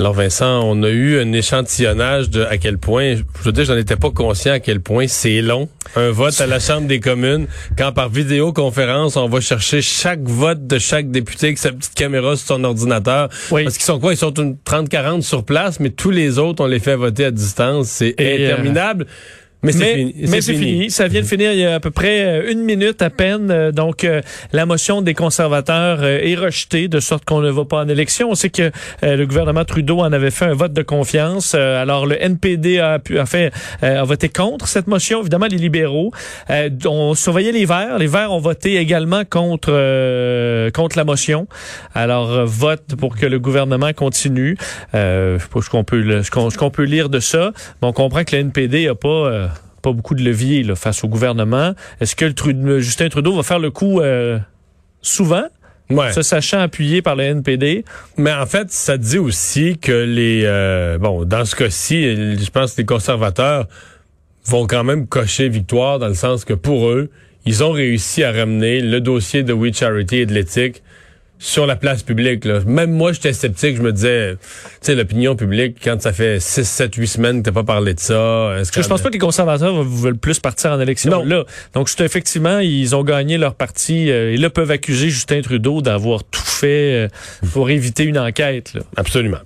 Alors Vincent, on a eu un échantillonnage de à quel point, je veux dire, j'en étais pas conscient à quel point c'est long. Un vote à la Chambre des communes, quand par vidéoconférence, on va chercher chaque vote de chaque député avec sa petite caméra sur son ordinateur. Oui. Parce qu'ils sont quoi? Ils sont une 30-40 sur place, mais tous les autres, on les fait voter à distance. C'est euh, interminable. Mais c'est fini. fini. Ça vient de finir il y a à peu près euh, une minute à peine. Euh, Donc, euh, la motion des conservateurs euh, est rejetée, de sorte qu'on ne va pas en élection. On sait que euh, le gouvernement Trudeau en avait fait un vote de confiance. Alors, le NPD a, pu, a, fait, a voté contre cette motion. Évidemment, les libéraux. On surveillait les Verts. Les Verts ont voté également contre, contre la motion. Alors, vote pour que le gouvernement continue. Euh, je sais pas ce qu'on peut, ce qu'on peut lire de ça. Mais on comprend que le NPD a pas... pas beaucoup de levier là, face au gouvernement. Est-ce que le Justin Trudeau va faire le coup euh, souvent, Ouais. se sachant appuyé par le NPD? Mais en fait, ça dit aussi que les euh, bon, dans ce cas-ci, je pense que les conservateurs vont quand même cocher victoire dans le sens que pour eux, ils ont réussi à ramener le dossier de We Charity et de l'éthique sur la place publique. Là. Même moi, j'étais sceptique. Je me disais, tu sais, l'opinion publique, quand ça fait 6, 7, 8 semaines que t'as pas parlé de ça... est-ce Parce que je pense pas que les conservateurs veulent plus partir en élection Non. là. Donc, c'est effectivement, ils ont gagné leur parti euh, et là peuvent accuser Justin Trudeau d'avoir tout fait euh, pour éviter une enquête. Là. Absolument.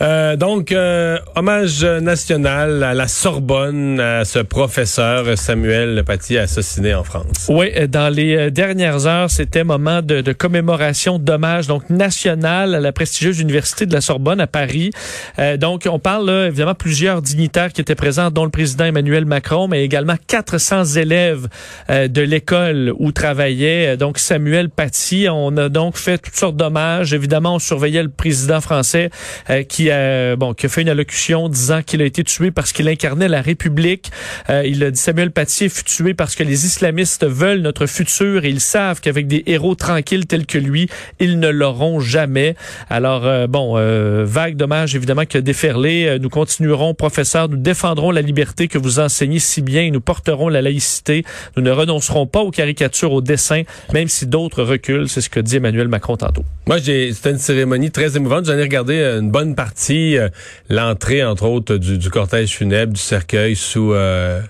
Euh, donc, euh, hommage national à la Sorbonne, à ce professeur Samuel Paty assassiné en France. Oui, euh, dans les euh, dernières heures, c'était moment de, de commémoration d'hommage donc national à la prestigieuse université de la Sorbonne à Paris. Euh, donc, on parle là, évidemment plusieurs dignitaires qui étaient présents, dont le président Emmanuel Macron, mais également 400 élèves euh, de l'école où travaillait donc Samuel Paty. On a donc fait toutes sortes d'hommages. Évidemment, on surveillait le président français euh, qui a bon qui a fait une allocution disant qu'il a été tué parce qu'il incarnait la République. Euh, il a dit Samuel Paty fut tué parce que les islamistes veulent notre futur et ils savent qu'avec des héros tranquilles tels que lui, ils ne l'auront jamais. Alors euh, bon, euh, vague d'hommage évidemment qui a déferlé. Euh, Nous continuerons, professeur, nous défendrons la liberté que vous enseignez si bien et nous porterons la laïcité. Nous ne renoncerons pas aux caricatures, aux dessins, même si d'autres reculent. C'est ce que dit Emmanuel Macron tantôt. Moi, c'était une cérémonie très émouvante. J'en ai regardé euh, une bonne partie, euh, l'entrée entre autres du, du cortège funèbre, du cercueil sous euh,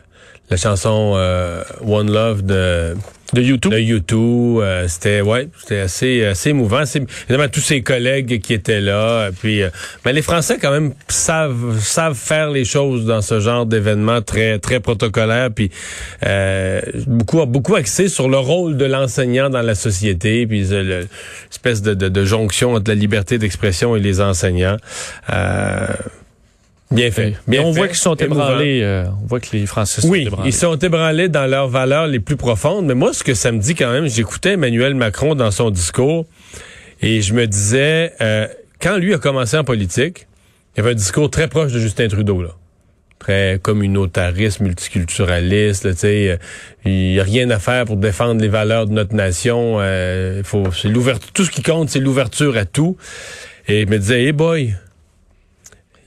la chanson euh, One Love de De YouTube. de U2. Euh, c'était ouais, c'était assez assez émouvant. C'est évidemment tous ses collègues qui étaient là. Puis, euh, mais les Français quand même savent savent faire les choses dans ce genre d'événement très très protocolaire. Puis euh, beaucoup beaucoup axé sur le rôle de l'enseignant dans la société. Puis euh, le- l'espèce de, de, de jonction entre la liberté d'expression et les enseignants. Bien fait. Mais Bien on fait, voit qu'ils sont ébranlés. euh, on voit que les Français sont Oui, ébranlés. ils sont ébranlés dans leurs valeurs les plus profondes. Mais moi, ce que ça me dit quand même, j'écoutais Emmanuel Macron dans son discours et je me disais, euh, quand lui a commencé en politique, il avait un discours très proche de Justin Trudeau, là. Très communautariste, multiculturaliste, là, tu sais, euh, il n'y a rien à faire pour défendre les valeurs de notre nation. euh, il faut, c'est l'ouverture, tout ce qui compte, c'est l'ouverture à tout. Et il me disait, hey boy,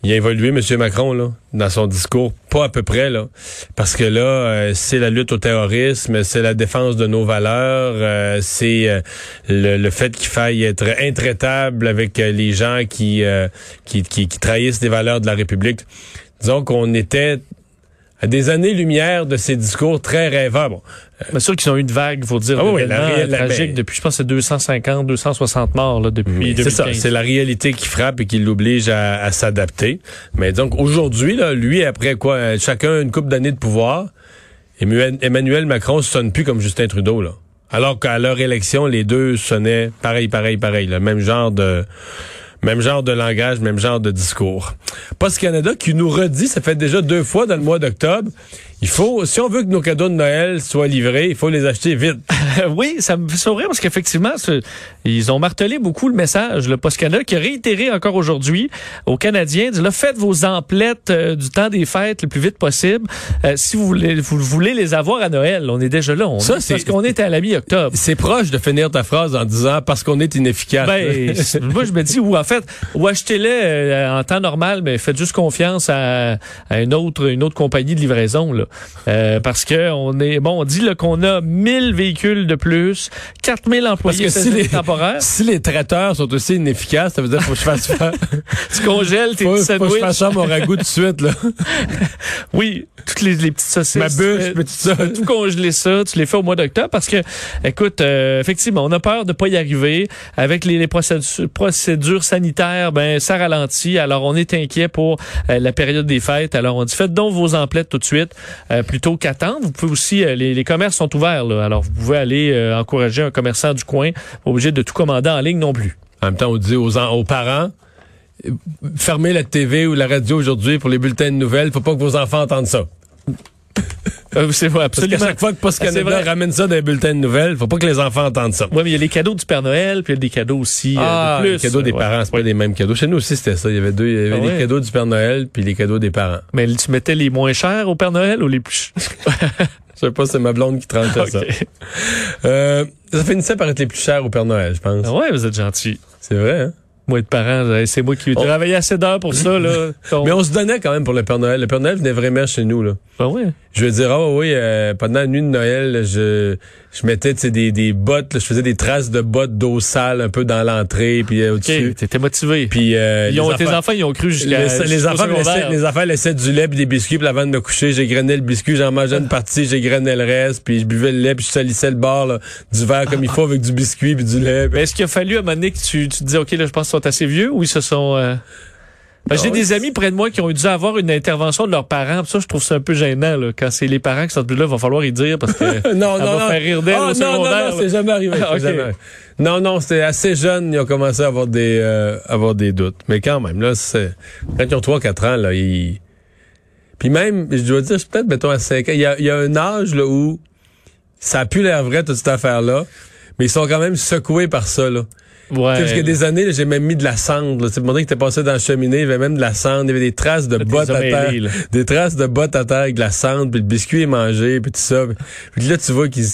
il a évolué, M. Macron, là, dans son discours, pas à peu près, là. Parce que là, euh, c'est la lutte au terrorisme, c'est la défense de nos valeurs, euh, c'est euh, le, fait qu'il faille être intraitable avec les gens qui, qui, qui, qui trahissent les valeurs de la République. Disons qu'on était à des années-lumière de ces discours très rêveurs. Bon, Bien sûr qu'ils ont eu une vague, faut dire, Ah oui, la euh, tragique ben- depuis, je pense, c'est 250, 260 morts là, depuis 2015. C'est ça, c'est la réalité qui frappe et qui l'oblige à, à s'adapter. Mais donc aujourd'hui, là, lui, après quoi, euh, chacun une couple d'années de pouvoir, Emmanuel Macron ne sonne plus comme Justin Trudeau, là. Alors qu'à leur élection, les deux sonnaient pareil, pareil, pareil, le même genre de même genre de langage, même genre de discours. Post Canada qui nous redit, ça fait déjà deux fois dans le mois d'octobre, Il faut, si on veut que nos cadeaux de Noël soient livrés, il faut les acheter vite. Oui, ça me fait sourire parce qu'effectivement, ils ont martelé beaucoup le message, le Post Canada, qui a réitéré encore aujourd'hui aux Canadiens, dit, là, faites vos emplettes euh, du temps des fêtes le plus vite possible. Euh, si vous voulez, vous voulez les avoir à Noël, on est déjà là. On ça, c'est parce qu'on est à la mi-octobre. C'est proche de finir ta phrase en disant parce qu'on est inefficace. Ben, moi, je me dis, ou en fait, ou achetez-les euh, en temps normal, mais faites juste confiance à, à une autre, une autre compagnie de livraison, là. Euh, parce que on est bon, on dit qu'on a 1000 véhicules de plus, 4000 employés parce que si les, temporaires. Si les traiteurs sont aussi inefficaces, ça veut dire faut que je fasse faire. tu congèles tes faut, petits Faut que je fasse ça mon ragoût tout de suite là. oui, toutes les, les petites saucisses. Ma bûche, petit ça. tout congeler ça, tu les fais au mois d'octobre parce que écoute, euh, effectivement, on a peur de pas y arriver avec les, les procédures, procédures, sanitaires, ben ça ralentit. Alors on est inquiet pour euh, la période des fêtes. Alors on dit faites donc vos emplettes tout de suite. Euh, plutôt qu'attendre. Vous pouvez aussi, euh, les, les, commerces sont ouverts, là, alors vous pouvez aller euh, encourager un commerçant du coin, pas obligé de tout commander en ligne non plus. En même temps, on dit aux, aux parents, fermez la TV ou la radio aujourd'hui pour les bulletins de nouvelles, faut pas que vos enfants entendent ça. Euh, c'est vrai, absolument. Parce qu'à chaque fois que Post Canada ramène ça dans les bulletins de nouvelles, faut pas que les enfants entendent ça. Oui, mais il y a les cadeaux du Père Noël, puis il y a des cadeaux aussi ah, de plus. les cadeaux des ouais. parents, c'est pas les mêmes cadeaux. Chez nous aussi, c'était ça. Il y avait deux, il y avait Ah les ouais? cadeaux du Père Noël puis les cadeaux des parents. Mais tu mettais les moins chers au Père Noël ou les plus Je sais pas, c'est ma blonde qui tranchait ça. Ok. Euh, ça finissait par être les plus chers au Père Noël, je pense. Ah ouais, vous êtes gentil. C'est vrai, hein? Moi, de parents, euh, c'est moi qui ai Oh. travaillé assez d'heures pour ça, là. Mais on se donnait quand même pour le Père Noël. Le Père Noël venait vraiment chez nous, là. ben ouais? Je veux dire, ah oui, euh, pendant la nuit de Noël, là, je, je mettais des, des bottes, là, je faisais des traces de bottes d'eau sale un peu dans l'entrée, puis euh, au-dessus. T'étais motivé. Puis euh, Ils ont, les tes enfants- ils ont cru les, jusqu'à les jusqu'au enfants laissaient, les enfants laissaient du lait puis des biscuits puis avant de me coucher j'égrenais le biscuit j'en mangeais une partie j'égrenais le reste puis je buvais le lait puis je salissais le bord là, du verre comme il faut avec du biscuit puis du lait est-ce qu'il a fallu à un moment donné que tu, tu te dis, OK, là, je pense qu'ils sont assez vieux ou ils se sont... euh, J'ai Ah des amis près de moi qui ont dû avoir une intervention de leurs parents. Ça, je trouve ça un peu gênant. Là. Quand c'est les parents qui sont plus là, il va falloir y dire parce que non, ça non, va non. faire rire d'elle Ah, au non, non, secondaire. non, c'est jamais arrivé. c'est Ok. jamais arrivé. Non, non, c'était assez jeune, ils ont commencé à avoir des, euh, avoir des doutes. Mais quand même, là, c'est, quand ils ont 3-4 ans, là, ils, puis même, je dois dire, peut-être, mettons, à 5 ans, il y a, il y a un âge, là, où ça a plus l'air vrai, toute cette affaire-là, mais ils sont quand même secoués par ça, là. Ouais. Parce a des années, j'ai même mis de la cendre. Tu mon que t'es passé dans la cheminée, il y avait même de la cendre, il y avait des traces de T'es bottes à terre. là. Des traces de bottes à terre avec de la cendre, puis le biscuit est mangé, puis tout ça. Puis là, tu vois qu'ils...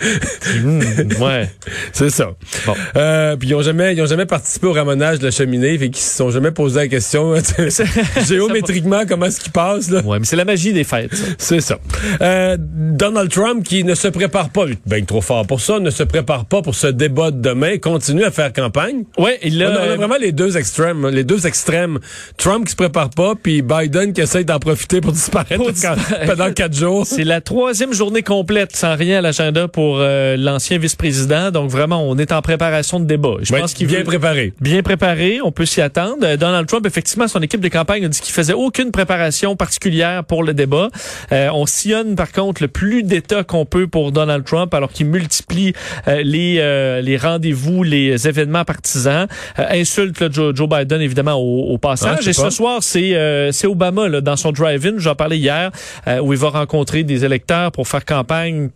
Mmh, ouais. C'est ça. Bon. Euh, puis ils ont jamais, ils ont jamais participé au ramonage de la cheminée, fait qu'ils se sont jamais posé la question sais, géométriquement comment est-ce qu'ils passent là? Ouais, mais c'est la magie des fêtes. C'est ça. Euh, Donald Trump qui ne se prépare pas, ben trop fort pour ça, ne se prépare pas pour ce débat de demain, continue à faire campagne. Ouais, il On a, a, on a euh, vraiment les deux extrêmes, hein, les deux extrêmes. Trump qui se prépare pas, puis Biden qui essaye d'en profiter pour disparaître Pour disparaître. pendant quatre jours. C'est la troisième journée complète sans rien à l'agenda pour euh, l'ancien vice-président. Donc vraiment, on est en préparation de débat. Je Ouais, pense qu'il bien veut- préparé. Bien préparé, on peut s'y attendre. Euh, Donald Trump, effectivement, son équipe de campagne a dit qu'il faisait aucune préparation particulière pour le débat. Euh, on sillonne par contre le plus d'États qu'on peut pour Donald Trump, alors qu'il multiplie euh, les euh, les rendez-vous, les événements partisans. Euh, insulte là, Joe, Joe Biden évidemment au, au passage. Ah, Et ce soir, c'est euh, c'est Obama là, dans son drive-in. J'en parlais hier, euh, où il va rencontrer des électeurs pour faire campagne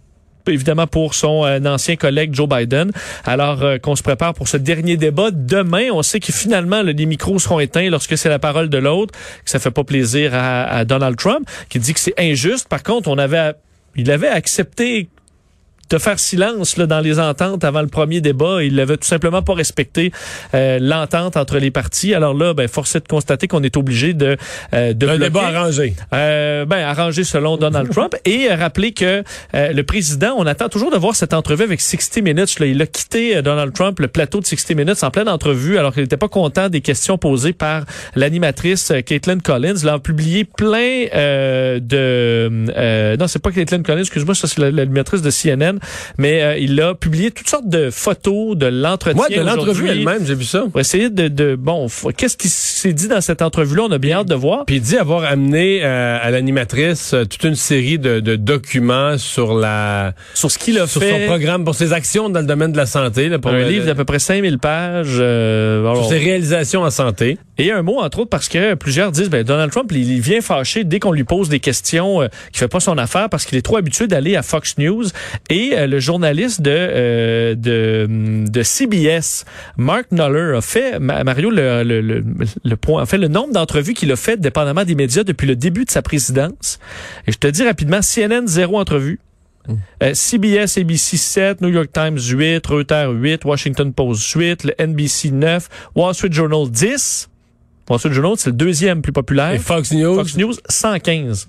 évidemment pour son euh, ancien collègue Joe Biden. Alors euh, qu'on se prépare pour ce dernier débat demain. On sait que finalement les micros seront éteints lorsque c'est la parole de l'autre, que ça fait pas plaisir à, à Donald Trump, qui dit que c'est injuste. Par contre, on avait, il avait accepté de faire silence là, dans les ententes avant le premier débat. Il n'avait tout simplement pas respecté euh, l'entente entre les partis. Alors là, ben, force est de constater qu'on est obligé de, euh, de Un bloquer. débat arrangé. Euh, ben, arrangé selon Donald Trump. Et euh, rappeler que euh, le président, on attend toujours de voir cette entrevue avec 60 Minutes. Là. Il a quitté euh, Donald Trump le plateau de 60 Minutes en pleine entrevue alors qu'il n'était pas content des questions posées par l'animatrice Caitlin Collins. Il a publié plein euh, de... euh, non, c'est pas Caitlin Collins, excuse-moi, ça c'est la- l'animatrice de CNN, mais euh, il a publié toutes sortes de photos de l'entretien Moi, de l'entrevue elle-même, j'ai vu ça. Pour essayer de... de bon, qu'est-ce qui s'est dit dans cette entrevue-là? On a bien hâte de voir. Puis il dit avoir amené euh, à l'animatrice euh, toute une série de, de documents sur la Sur ce qu'il a sur fait. son programme pour ses actions dans le domaine de la santé là, pour un livre d'à peu près 5000 pages. euh, sur alors, ses réalisations en santé. Et un mot, entre autres, parce que plusieurs disent, ben, Donald Trump, il, vient fâché dès qu'on lui pose des questions euh, qui fait pas son affaire parce qu'il est trop habitué d'aller à Fox News. Et euh, le journaliste de, euh, de, de CBS, Mark Noller, a fait, Mario, le, le, le, point, a fait le nombre d'entrevues qu'il a fait dépendamment des médias depuis le début de sa présidence. Et je te dis rapidement, CNN, zéro entrevue. CBS, ABC 7, New York Times 8, Reuters 8, Washington Post 8, le NBC 9, Wall Street Journal 10. Wall Street Journal, c'est le deuxième plus populaire. Et Fox News? Fox News, 115.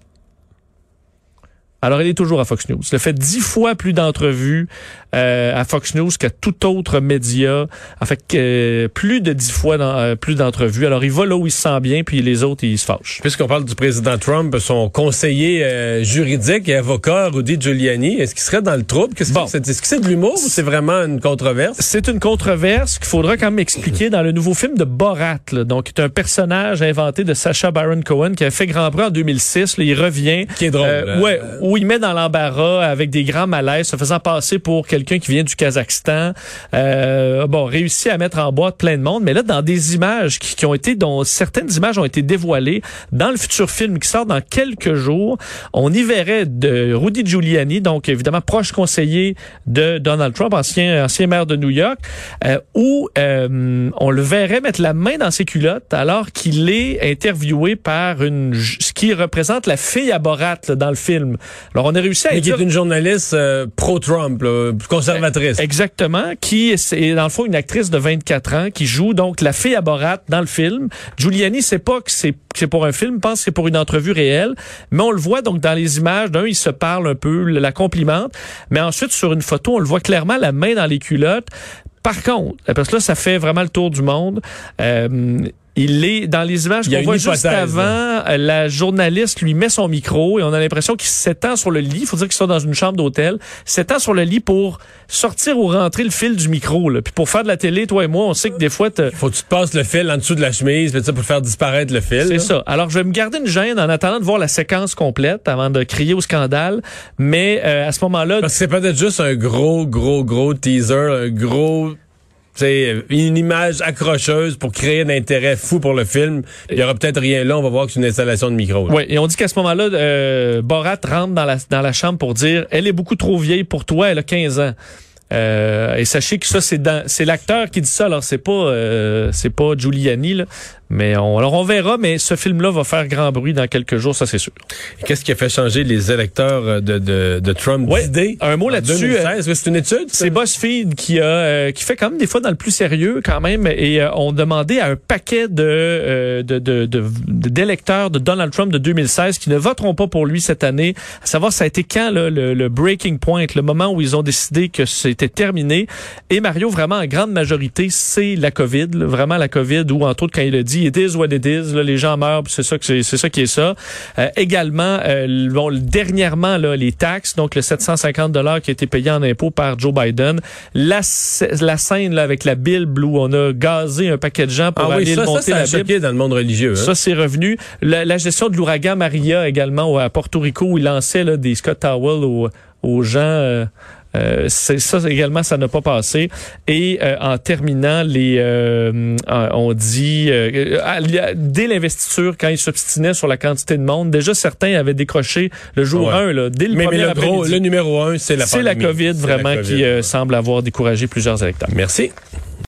Alors, il est toujours à Fox News. Il a fait dix fois plus d'entrevues euh, à Fox News qu'à tout autre média. En fait, euh, plus de dix fois dans, euh, plus d'entrevues. Alors, il va là où il se sent bien, puis les autres, ils se fâchent. Puisqu'on parle du président Trump, son conseiller juridique et avocat, Rudy Giuliani, est-ce qu'il serait dans le trouble? Qu'est-ce bon. Est-ce que c'est de l'humour ou c'est vraiment une controverse? C'est une controverse qu'il faudra quand même expliquer dans le nouveau film de Borat. Là. Donc, c'est un personnage inventé de Sacha Baron Cohen qui a fait grand bruit en 2006. Là, il revient. Qui est drôle. ouais, où il met dans l'embarras avec des grands malaises, se faisant passer pour quelqu'un qui vient du Kazakhstan. Euh, bon, réussi à mettre en boîte plein de monde, mais là, dans des images qui, ont été, dont certaines images ont été dévoilées dans le futur film qui sort dans quelques jours, on y verrait de Rudy Giuliani, donc évidemment proche conseiller de Donald Trump, ancien ancien maire de New York, euh, où euh, on le verrait mettre la main dans ses culottes alors qu'il est interviewé par une ce qui représente la fille à Borat dans le film. Alors on a réussi à... Mais qui est une journaliste euh, pro-Trump, conservatrice. Exactement, qui est, dans le fond une actrice de 24 ans qui joue donc la fille à Borat dans le film. Giuliani sait pas que c'est c'est pour un film, pense que c'est pour une entrevue réelle, mais on le voit donc dans les images, d'un il se parle un peu, la complimente, mais ensuite sur une photo, on le voit clairement la main dans les culottes. Par contre, parce que là, ça fait vraiment le tour du monde. Euh, il est dans les images qu'on voit juste avant. La journaliste lui met son micro et on a l'impression qu'il s'étend sur le lit. Il faut dire qu'ils sont dans une chambre d'hôtel. S'étend sur le lit pour sortir ou rentrer le fil du micro. Là. Puis pour faire de la télé, toi et moi, on sait que des fois, faut que tu te passes le fil en dessous de la chemise, pour faire disparaître le fil. C'est ça. Alors je vais me garder une gêne en attendant de voir la séquence complète avant de crier au scandale. Mais euh, à ce moment-là, parce que c'est peut-être juste un gros, gros, gros teaser, un gros c'est une image accrocheuse pour créer un intérêt fou pour le film. Il y aura peut-être rien là. On va voir que c'est une installation de micro. Oui, et on dit qu'à ce moment-là, euh, Borat rentre dans la, dans la chambre pour dire, elle est beaucoup trop vieille pour toi, elle a 15 ans. Euh, et sachez que ça, c'est l'acteur qui dit ça. Alors c'est pas, euh, c'est pas Giuliani là, mais on, alors on verra. Mais ce film-là va faire grand bruit dans quelques jours, ça c'est sûr. Qu'est-ce qui a fait changer les électeurs euh, de, de, de Trump ouais, Un mot là-dessus. c'est une étude. C'est BuzzFeed qui a, qui fait quand même des fois dans le plus sérieux quand même, et on demandait à un paquet de, de, de, d'électeurs de, Donald Trump de 2016 qui ne voteront pas pour lui cette année. À savoir, ça a été quand là, le, le breaking point, le moment où ils ont décidé que c'était terminé. Et Mario, vraiment, en grande majorité, c'est la COVID. vraiment la COVID, où, entre autres, quand il a dit « it is what it is les gens meurent, c'est ça, c'est ça qui est ça. Euh, également, euh, bon, dernièrement, là, les taxes, donc le 750 dollars qui a été payé en impôts par Joe Biden. La, la scène là, avec la Bible où on a gazé un paquet de gens pour ah aller monter ça, ça la Bible. dans le monde religieux. Hein? Ça, c'est revenu. La, gestion de l'ouragan Maria également à Porto Rico où il lançait là, des Scott Towel aux, aux gens... Euh, euh, c'est ça également, ça n'a pas passé. Et euh, en terminant, les, euh, on dit dès l'investiture, quand ils s'obstinaient sur la quantité de monde, déjà certains avaient décroché le jour 1, là, dès le mais, mais le, gros, le numéro 1, c'est la C'est la COVID vraiment qui semble avoir découragé plusieurs électeurs. Merci.